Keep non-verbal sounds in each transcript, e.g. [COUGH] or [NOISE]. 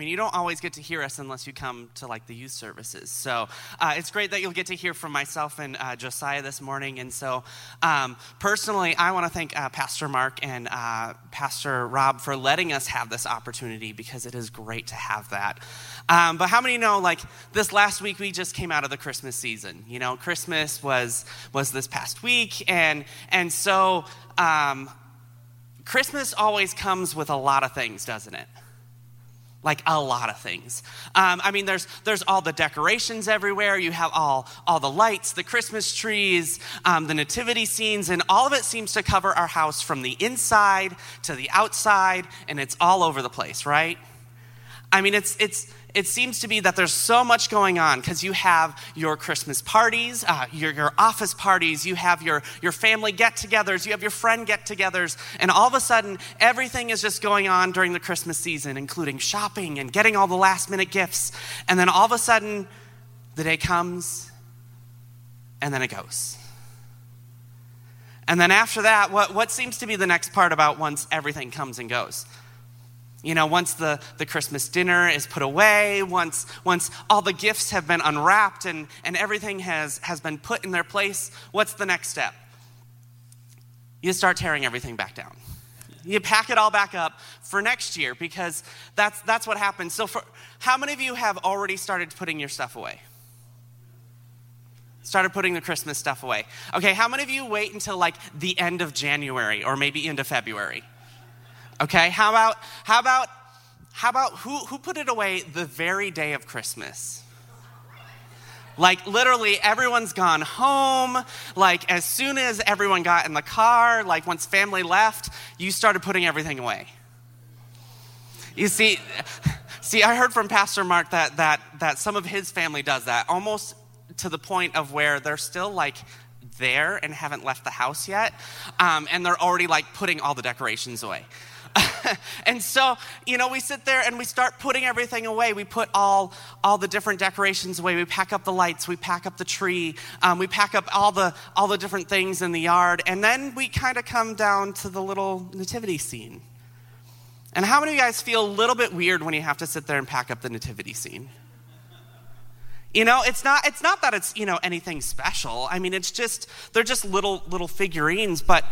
I mean, you don't always get to hear us unless you come to like the youth services. So uh, it's great that you'll get to hear from myself and uh, Josiah this morning. And so, um, personally, I want to thank uh, Pastor Mark and uh, Pastor Rob for letting us have this opportunity because it is great to have that. Um, but how many know, like this last week, we just came out of the Christmas season. You know, Christmas was was this past week, and and so. Um, Christmas always comes with a lot of things, doesn't it? Like a lot of things. Um, i mean there's there's all the decorations everywhere. You have all all the lights the christmas trees um, the nativity scenes and all of it seems to cover our house from the inside to the outside and it's all over the place right i mean it's it's it seems to be that there's so much going on because you have your Christmas parties, uh, your, your office parties, you have your, your family get togethers, you have your friend get togethers, and all of a sudden, everything is just going on during the Christmas season, including shopping and getting all the last minute gifts. And then all of a sudden, the day comes, and then it goes. And then after that, what, what seems to be the next part about once everything comes and goes? You know, once the, the Christmas dinner is put away, once, once all the gifts have been unwrapped and, and everything has, has been put in their place, what's the next step? You start tearing everything back down. You pack it all back up for next year because that's, that's what happens. So, for, how many of you have already started putting your stuff away? Started putting the Christmas stuff away. Okay, how many of you wait until like the end of January or maybe into February? Okay, how about how about how about who who put it away the very day of Christmas? Like literally everyone's gone home. Like as soon as everyone got in the car, like once family left, you started putting everything away. You see, see, I heard from Pastor Mark that that that some of his family does that almost to the point of where they're still like there and haven't left the house yet, um, and they're already like putting all the decorations away. [LAUGHS] and so, you know, we sit there and we start putting everything away. We put all, all the different decorations away. We pack up the lights. We pack up the tree. Um, we pack up all the, all the different things in the yard. And then we kind of come down to the little nativity scene. And how many of you guys feel a little bit weird when you have to sit there and pack up the nativity scene? You know, it's not it's not that it's, you know, anything special. I mean, it's just they're just little little figurines, but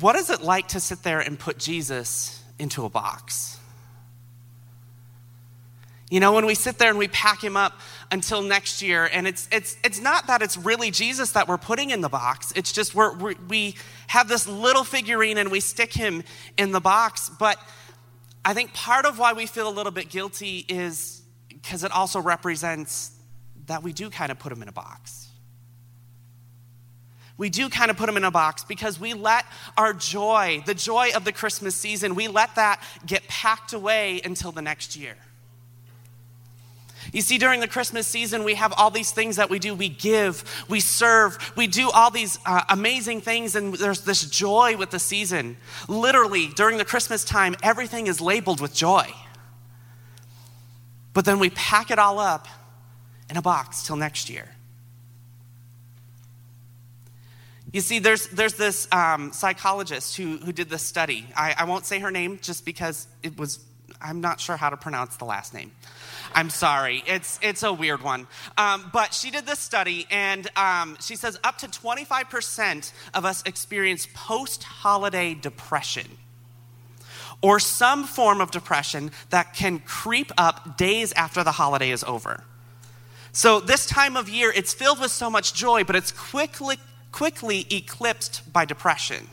what is it like to sit there and put Jesus into a box? You know, when we sit there and we pack him up until next year, and it's, it's, it's not that it's really Jesus that we're putting in the box, it's just we're, we're, we have this little figurine and we stick him in the box. But I think part of why we feel a little bit guilty is because it also represents that we do kind of put him in a box we do kind of put them in a box because we let our joy, the joy of the Christmas season, we let that get packed away until the next year. You see, during the Christmas season, we have all these things that we do. We give, we serve, we do all these uh, amazing things, and there's this joy with the season. Literally, during the Christmas time, everything is labeled with joy. But then we pack it all up in a box till next year. You see, there's, there's this um, psychologist who, who did this study. I, I won't say her name just because it was, I'm not sure how to pronounce the last name. I'm sorry. It's, it's a weird one. Um, but she did this study, and um, she says up to 25% of us experience post holiday depression or some form of depression that can creep up days after the holiday is over. So, this time of year, it's filled with so much joy, but it's quickly quickly eclipsed by depression.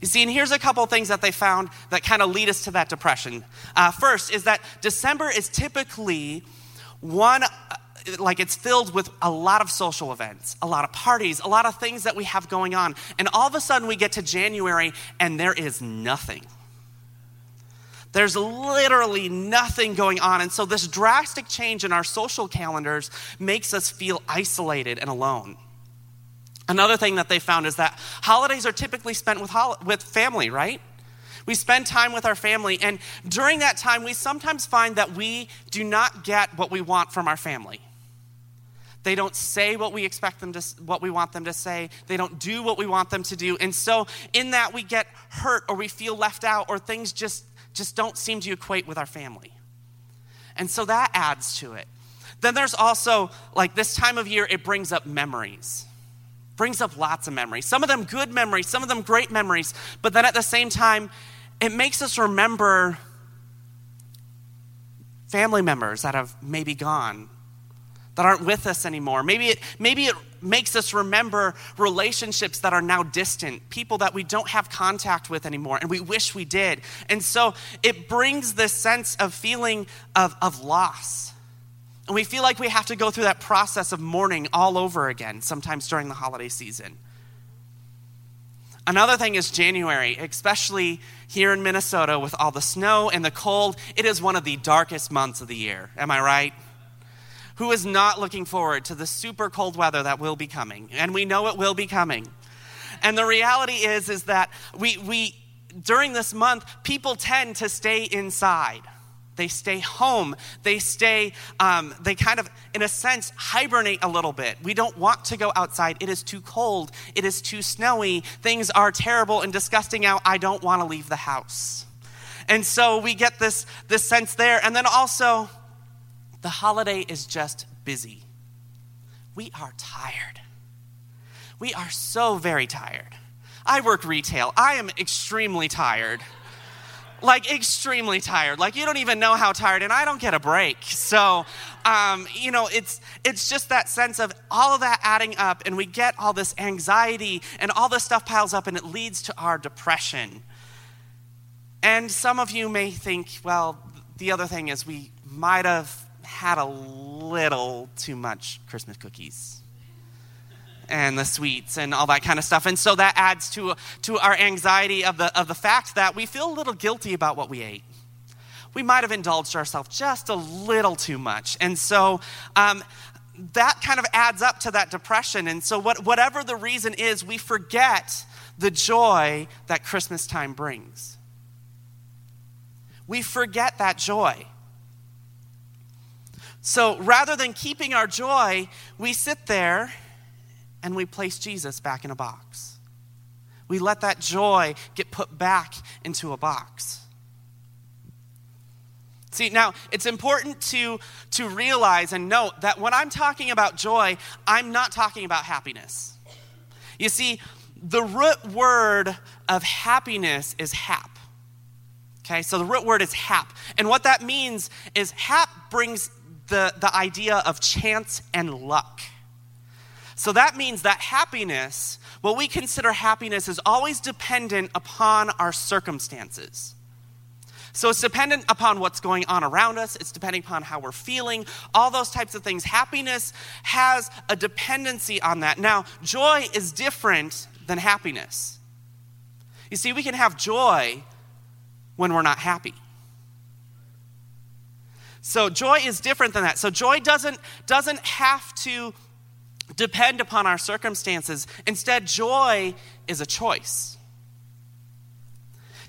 You see, and here's a couple things that they found that kind of lead us to that depression. Uh, first is that December is typically one, uh, like it's filled with a lot of social events, a lot of parties, a lot of things that we have going on. And all of a sudden we get to January and there is nothing. There's literally nothing going on. And so this drastic change in our social calendars makes us feel isolated and alone. Another thing that they found is that holidays are typically spent with, hol- with family, right? We spend time with our family, and during that time, we sometimes find that we do not get what we want from our family. They don't say what we expect them to, what we want them to say. They don't do what we want them to do. And so, in that, we get hurt or we feel left out or things just, just don't seem to equate with our family. And so that adds to it. Then there's also, like this time of year, it brings up memories. Brings up lots of memories. Some of them good memories, some of them great memories. But then at the same time, it makes us remember family members that have maybe gone that aren't with us anymore. Maybe it, maybe it makes us remember relationships that are now distant, people that we don't have contact with anymore, and we wish we did. And so it brings this sense of feeling of, of loss. And we feel like we have to go through that process of mourning all over again, sometimes during the holiday season. Another thing is January, especially here in Minnesota with all the snow and the cold. It is one of the darkest months of the year. Am I right? who is not looking forward to the super cold weather that will be coming. And we know it will be coming. And the reality is, is that we, we during this month, people tend to stay inside. They stay home. They stay, um, they kind of, in a sense, hibernate a little bit. We don't want to go outside. It is too cold. It is too snowy. Things are terrible and disgusting out. I don't want to leave the house. And so we get this, this sense there. And then also, the holiday is just busy. We are tired. We are so very tired. I work retail. I am extremely tired. Like, extremely tired. Like, you don't even know how tired, and I don't get a break. So, um, you know, it's, it's just that sense of all of that adding up, and we get all this anxiety, and all this stuff piles up, and it leads to our depression. And some of you may think, well, the other thing is we might have had a little too much Christmas cookies and the sweets and all that kind of stuff. And so that adds to, to our anxiety of the, of the fact that we feel a little guilty about what we ate. We might have indulged ourselves just a little too much. And so um, that kind of adds up to that depression. And so, what, whatever the reason is, we forget the joy that Christmas time brings. We forget that joy. So rather than keeping our joy, we sit there and we place Jesus back in a box. We let that joy get put back into a box. See, now it's important to, to realize and note that when I'm talking about joy, I'm not talking about happiness. You see, the root word of happiness is hap. Okay, so the root word is hap. And what that means is hap brings the, the idea of chance and luck. So that means that happiness, what we consider happiness, is always dependent upon our circumstances. So it's dependent upon what's going on around us, it's depending upon how we're feeling, all those types of things. Happiness has a dependency on that. Now, joy is different than happiness. You see, we can have joy when we're not happy. So joy is different than that. So joy doesn't, doesn't have to depend upon our circumstances. Instead, joy is a choice.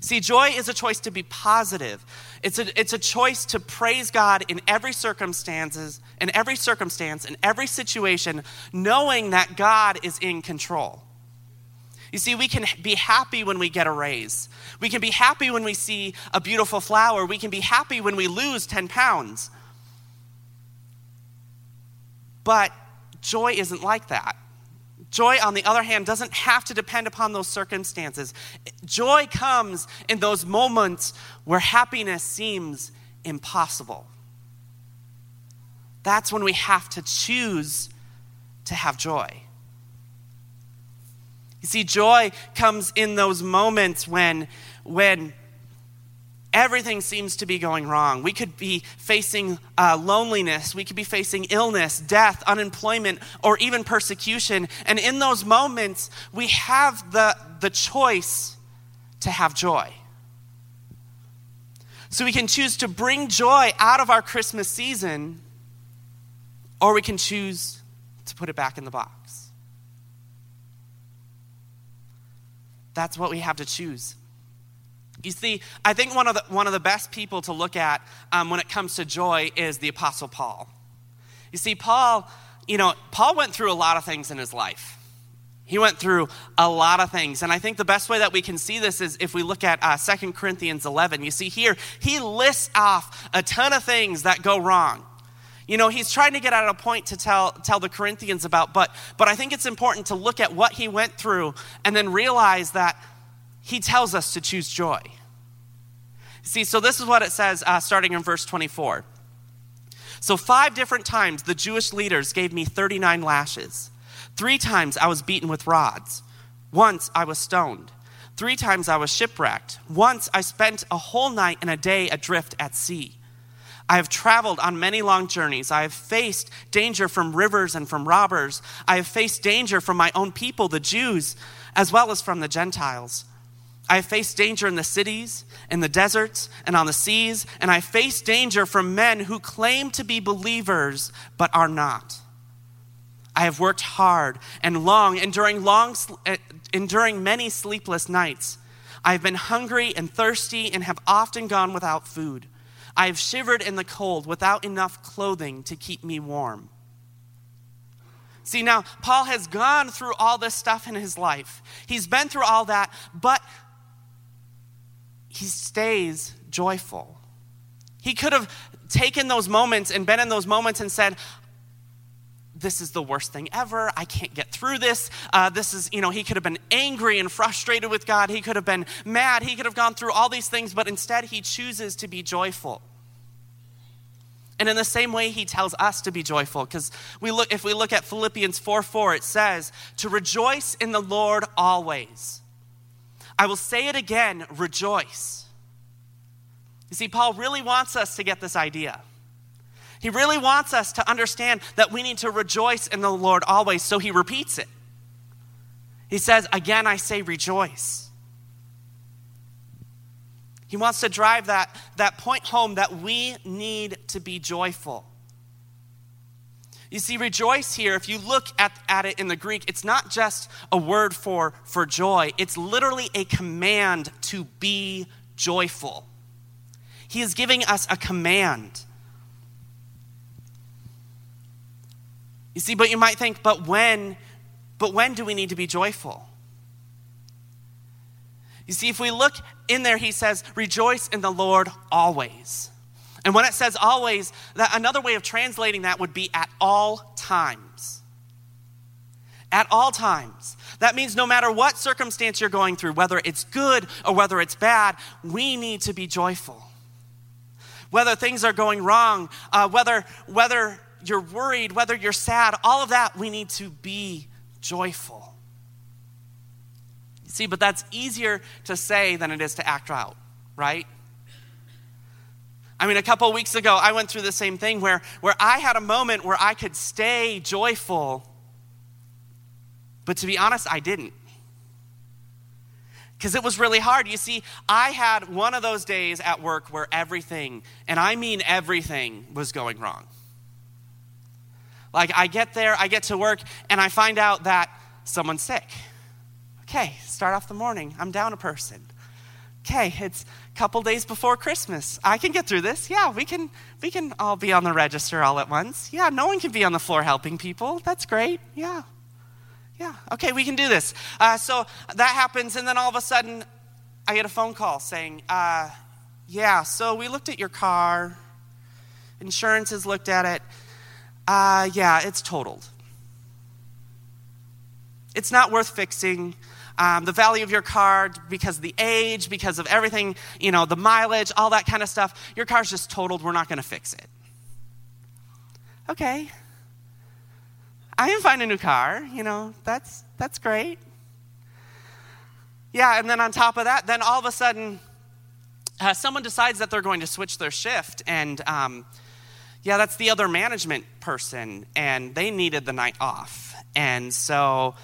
See, joy is a choice to be positive. It's a, it's a choice to praise God in every circumstances, in every circumstance, in every situation, knowing that God is in control. You see, we can be happy when we get a raise. We can be happy when we see a beautiful flower. We can be happy when we lose 10 pounds. But joy isn't like that. Joy, on the other hand, doesn't have to depend upon those circumstances. Joy comes in those moments where happiness seems impossible. That's when we have to choose to have joy. You see, joy comes in those moments when, when everything seems to be going wrong. We could be facing uh, loneliness, we could be facing illness, death, unemployment, or even persecution. And in those moments, we have the, the choice to have joy. So we can choose to bring joy out of our Christmas season, or we can choose to put it back in the box. that's what we have to choose. You see, I think one of the, one of the best people to look at um, when it comes to joy is the Apostle Paul. You see, Paul, you know, Paul went through a lot of things in his life. He went through a lot of things. And I think the best way that we can see this is if we look at uh, 2 Corinthians 11. You see, here, he lists off a ton of things that go wrong. You know, he's trying to get at a point to tell, tell the Corinthians about, but, but I think it's important to look at what he went through and then realize that he tells us to choose joy. See, so this is what it says uh, starting in verse 24. So, five different times the Jewish leaders gave me 39 lashes. Three times I was beaten with rods. Once I was stoned. Three times I was shipwrecked. Once I spent a whole night and a day adrift at sea. I have traveled on many long journeys. I have faced danger from rivers and from robbers. I have faced danger from my own people, the Jews, as well as from the Gentiles. I faced danger in the cities, in the deserts, and on the seas, and I face danger from men who claim to be believers but are not. I have worked hard and long, enduring, long, eh, enduring many sleepless nights. I have been hungry and thirsty and have often gone without food. I have shivered in the cold without enough clothing to keep me warm. See, now, Paul has gone through all this stuff in his life. He's been through all that, but he stays joyful. He could have taken those moments and been in those moments and said, this is the worst thing ever. I can't get through this. Uh, this is, you know, he could have been angry and frustrated with God. He could have been mad. He could have gone through all these things, but instead he chooses to be joyful. And in the same way, he tells us to be joyful. Because we look, if we look at Philippians 4 4, it says, To rejoice in the Lord always. I will say it again rejoice. You see, Paul really wants us to get this idea. He really wants us to understand that we need to rejoice in the Lord always, so he repeats it. He says, Again, I say rejoice. He wants to drive that, that point home that we need to be joyful. You see, rejoice here, if you look at, at it in the Greek, it's not just a word for, for joy, it's literally a command to be joyful. He is giving us a command. You see, but you might think, but when, but when do we need to be joyful? You see, if we look in there, he says, rejoice in the Lord always. And when it says always, that another way of translating that would be at all times. At all times. That means no matter what circumstance you're going through, whether it's good or whether it's bad, we need to be joyful. Whether things are going wrong, uh, whether, whether you're worried, whether you're sad, all of that, we need to be joyful. See, but that's easier to say than it is to act out, right? I mean, a couple weeks ago, I went through the same thing where, where I had a moment where I could stay joyful, but to be honest, I didn't. Because it was really hard. You see, I had one of those days at work where everything, and I mean everything, was going wrong. Like, I get there, I get to work, and I find out that someone's sick. Okay, start off the morning. I'm down a person okay, it's couple days before Christmas. I can get through this. Yeah, we can we can all be on the register all at once. Yeah, no one can be on the floor helping people. That's great. Yeah. Yeah, okay, we can do this. Uh, so that happens, and then all of a sudden, I get a phone call saying, uh, Yeah, so we looked at your car, insurance has looked at it. Uh, yeah, it's totaled. It's not worth fixing um, the value of your car because of the age, because of everything, you know, the mileage, all that kind of stuff. Your car's just totaled. We're not going to fix it. Okay. I can find a new car. You know, that's, that's great. Yeah, and then on top of that, then all of a sudden, uh, someone decides that they're going to switch their shift. And um, yeah, that's the other management person, and they needed the night off. And so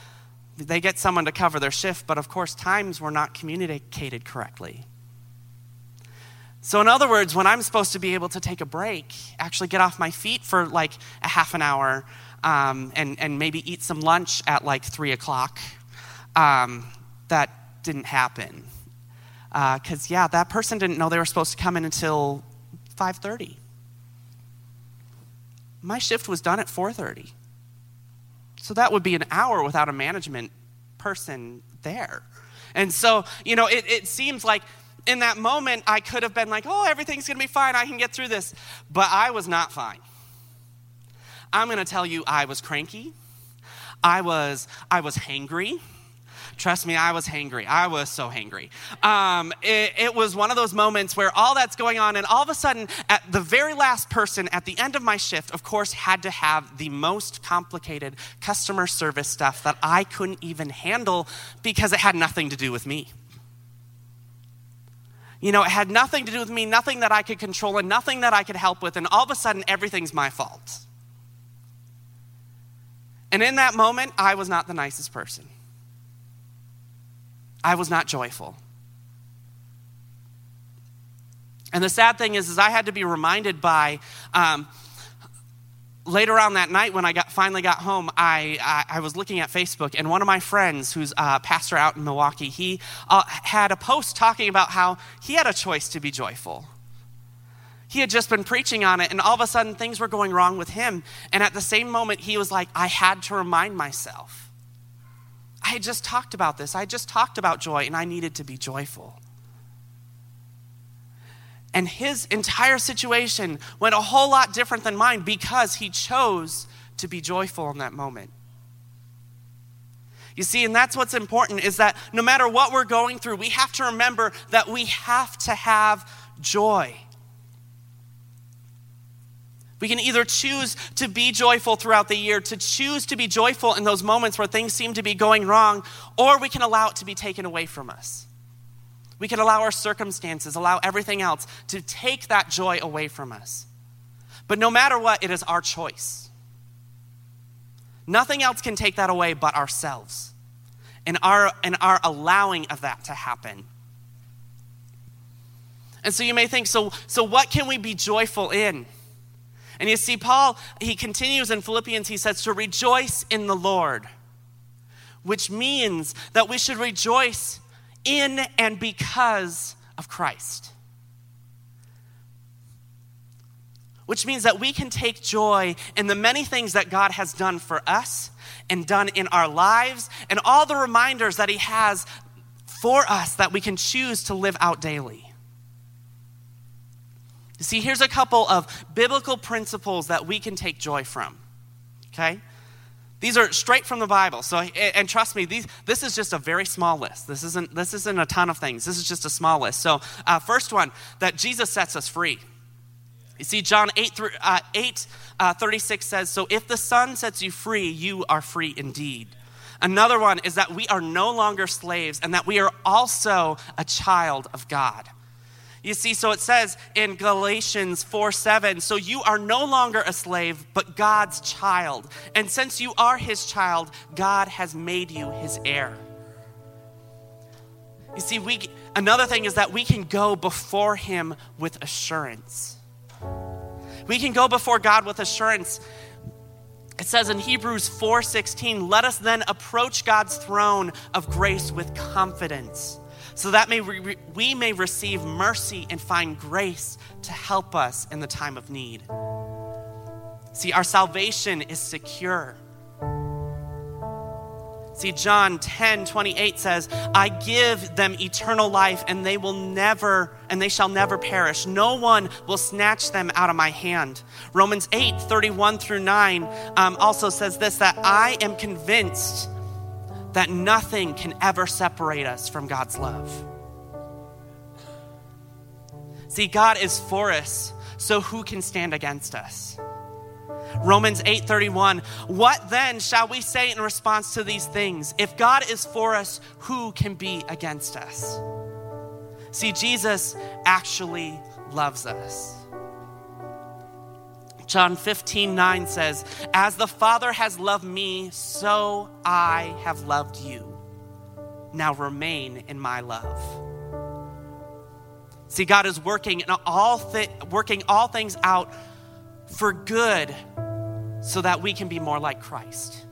they get someone to cover their shift, but of course, times were not communicated correctly. So, in other words, when I'm supposed to be able to take a break, actually get off my feet for like a half an hour, um, and, and maybe eat some lunch at like three o'clock, um, that didn't happen. Because, uh, yeah, that person didn't know they were supposed to come in until 5.30. My shift was done at 4.30. So that would be an hour without a management person there. And so, you know, it, it seems like in that moment I could have been like, oh, everything's going to be fine. I can get through this. But I was not fine. I'm going to tell you, I was cranky. I was, I was hangry. Trust me, I was hangry. I was so hangry. Um, it, it, was one of those moments where all that's going on, and all of a sudden, at the very last person at the end of my shift, of course, had to have the most complicated customer service stuff that I couldn't even handle because it had nothing to do with me. You know, it had nothing to do with me, nothing that I could control, and nothing that I could help with, and all of a sudden, everything's my fault. And in that moment, I was not the nicest person. I was not joyful. And the sad thing is, is I had to be reminded by um, later on that night when I got, finally got home, I, I, I, was looking at Facebook, and one of my friends, who's a pastor out in Milwaukee, he uh, had a post talking about how he had a choice to be joyful. He had just been preaching on it, and all of a sudden things were going wrong with him. And at the same moment, he was like, I had to remind myself I just talked about this. I just talked about joy, and I needed to be joyful. And his entire situation went a whole lot different than mine because he chose to be joyful in that moment. You see, and that's what's important is that no matter what we're going through, we have to remember that we have to have joy. We can either choose to be joyful throughout the year, to choose to be joyful in those moments where things seem to be going wrong, or we can allow it to be taken away from us. We can allow our circumstances, allow everything else to take that joy away from us. But no matter what, it is our choice. Nothing else can take that away but ourselves and our, and our allowing of that to happen. And so you may think, so, so what can we be joyful in? And you see, Paul, he continues in Philippians, he says, to rejoice in the Lord, which means that we should rejoice in and because of Christ. Which means that we can take joy in the many things that God has done for us and done in our lives, and all the reminders that He has for us that we can choose to live out daily. See, here's a couple of biblical principles that we can take joy from. Okay? These are straight from the Bible. So, and trust me, these, this is just a very small list. This isn't, this isn't a ton of things. This is just a small list. So, uh, first one, that Jesus sets us free. You see, John 8, through, uh, 8 uh, 36 says, So if the Son sets you free, you are free indeed. Another one is that we are no longer slaves and that we are also a child of God. You see, so it says in Galatians 4 7, so you are no longer a slave, but God's child. And since you are his child, God has made you his heir. You see, we, another thing is that we can go before him with assurance. We can go before God with assurance. It says in Hebrews 4:16, "Let us then approach God's throne of grace with confidence." So that may re- we may receive mercy and find grace to help us in the time of need. See, our salvation is secure. See, John 10 28 says, I give them eternal life, and they will never, and they shall never perish. No one will snatch them out of my hand. Romans 8 31 through 9 um, also says this that I am convinced that nothing can ever separate us from God's love. See, God is for us, so who can stand against us? Romans 8:31 What then shall we say in response to these things? If God is for us, who can be against us? See, Jesus actually loves us. John 15, 9 says, As the Father has loved me, so I have loved you. Now remain in my love. See, God is working in all thi- working all things out for good so that we can be more like Christ.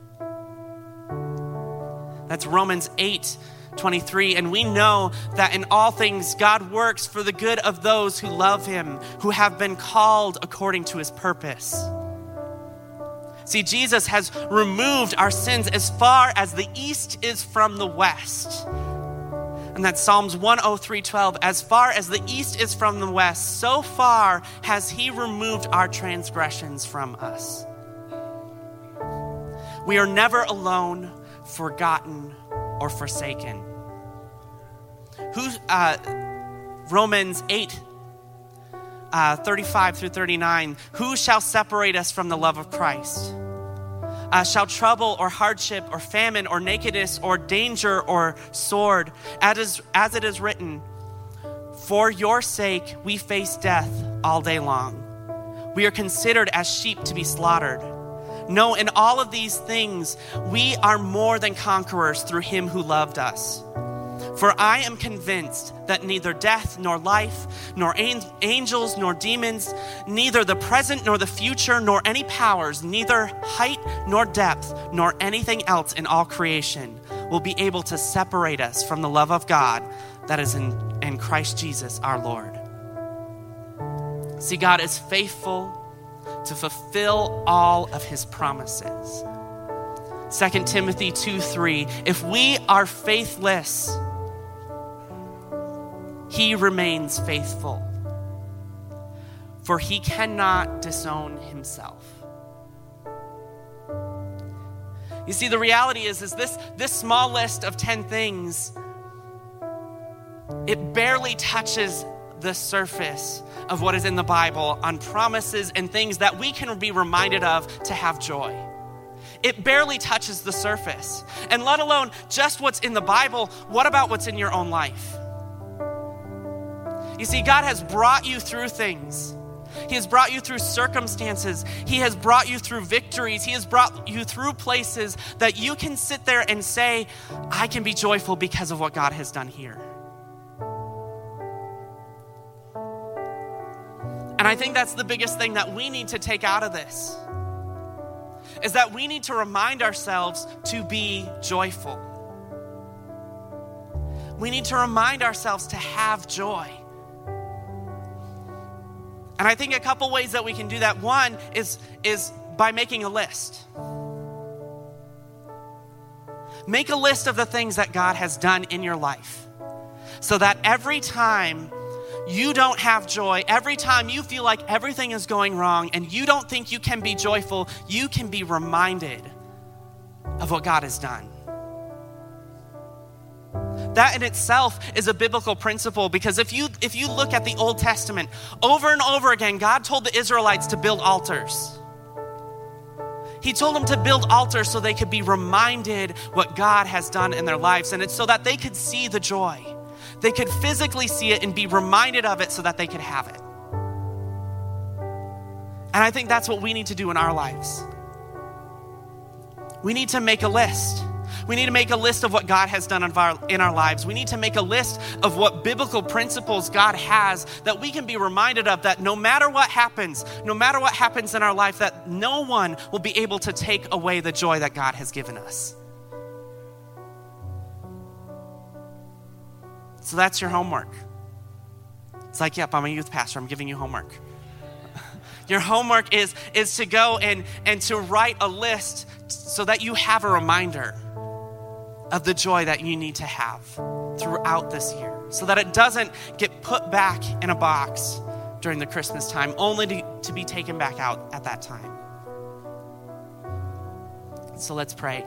That's Romans 8 23. And we know that in all things, God works for the good of those who love him, who have been called according to his purpose. See, Jesus has removed our sins as far as the east is from the west. And that's Psalms 103:12. As far as the east is from the west, so far has he removed our transgressions from us. We are never alone, forgotten, or forsaken. Who, uh, Romans 8, uh, 35 through 39. Who shall separate us from the love of Christ? Uh, shall trouble or hardship or famine or nakedness or danger or sword, as, is, as it is written, For your sake we face death all day long. We are considered as sheep to be slaughtered. No, in all of these things, we are more than conquerors through him who loved us. For I am convinced that neither death, nor life, nor angels, nor demons, neither the present, nor the future, nor any powers, neither height, nor depth, nor anything else in all creation will be able to separate us from the love of God that is in, in Christ Jesus our Lord. See, God is faithful to fulfill all of his promises. 2 Timothy 2 3. If we are faithless, he remains faithful, for he cannot disown himself. You see, the reality is, is this, this small list of 10 things, it barely touches the surface of what is in the Bible on promises and things that we can be reminded of to have joy. It barely touches the surface. And let alone just what's in the Bible, what about what's in your own life? You see, God has brought you through things. He has brought you through circumstances. He has brought you through victories. He has brought you through places that you can sit there and say, I can be joyful because of what God has done here. And I think that's the biggest thing that we need to take out of this is that we need to remind ourselves to be joyful. We need to remind ourselves to have joy. And I think a couple ways that we can do that. One is, is by making a list. Make a list of the things that God has done in your life so that every time you don't have joy, every time you feel like everything is going wrong and you don't think you can be joyful, you can be reminded of what God has done. That in itself is a biblical principle because if you if you look at the Old Testament, over and over again God told the Israelites to build altars. He told them to build altars so they could be reminded what God has done in their lives and it's so that they could see the joy they could physically see it and be reminded of it so that they could have it. And I think that's what we need to do in our lives. We need to make a list. We need to make a list of what God has done in our, lives. We need to make a list of what biblical principles God has that we can be reminded of that no matter what happens, no matter what happens in our life, that no one will be able to take away the joy that God has given us. So that's your homework. It's like, yep, I'm a youth pastor. I'm giving you homework. [LAUGHS] your homework is, is to go and, and to write a list so that you have a reminder of the joy that you need to have throughout this year so that it doesn't get put back in a box during the Christmas time, only to, to be taken back out at that time. So let's pray.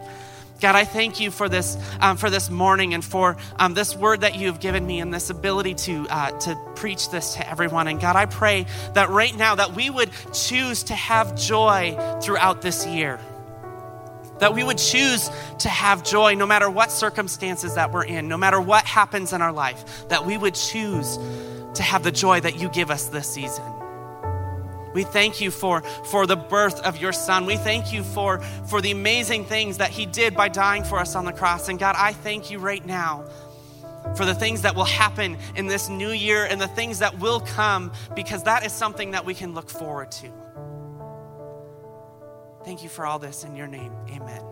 God, I thank you for this, um, for this morning and for um, this word that you've given me and this ability to, uh, to preach this to everyone. And God, I pray that right now that we would choose to have joy throughout this year. That we would choose to have joy no matter what circumstances that we're in, no matter what happens in our life, that we would choose to have the joy that you give us this season. We thank you for, for the birth of your son. We thank you for, for the amazing things that he did by dying for us on the cross. And God, I thank you right now for the things that will happen in this new year and the things that will come because that is something that we can look forward to. Thank you for all this in your name. Amen.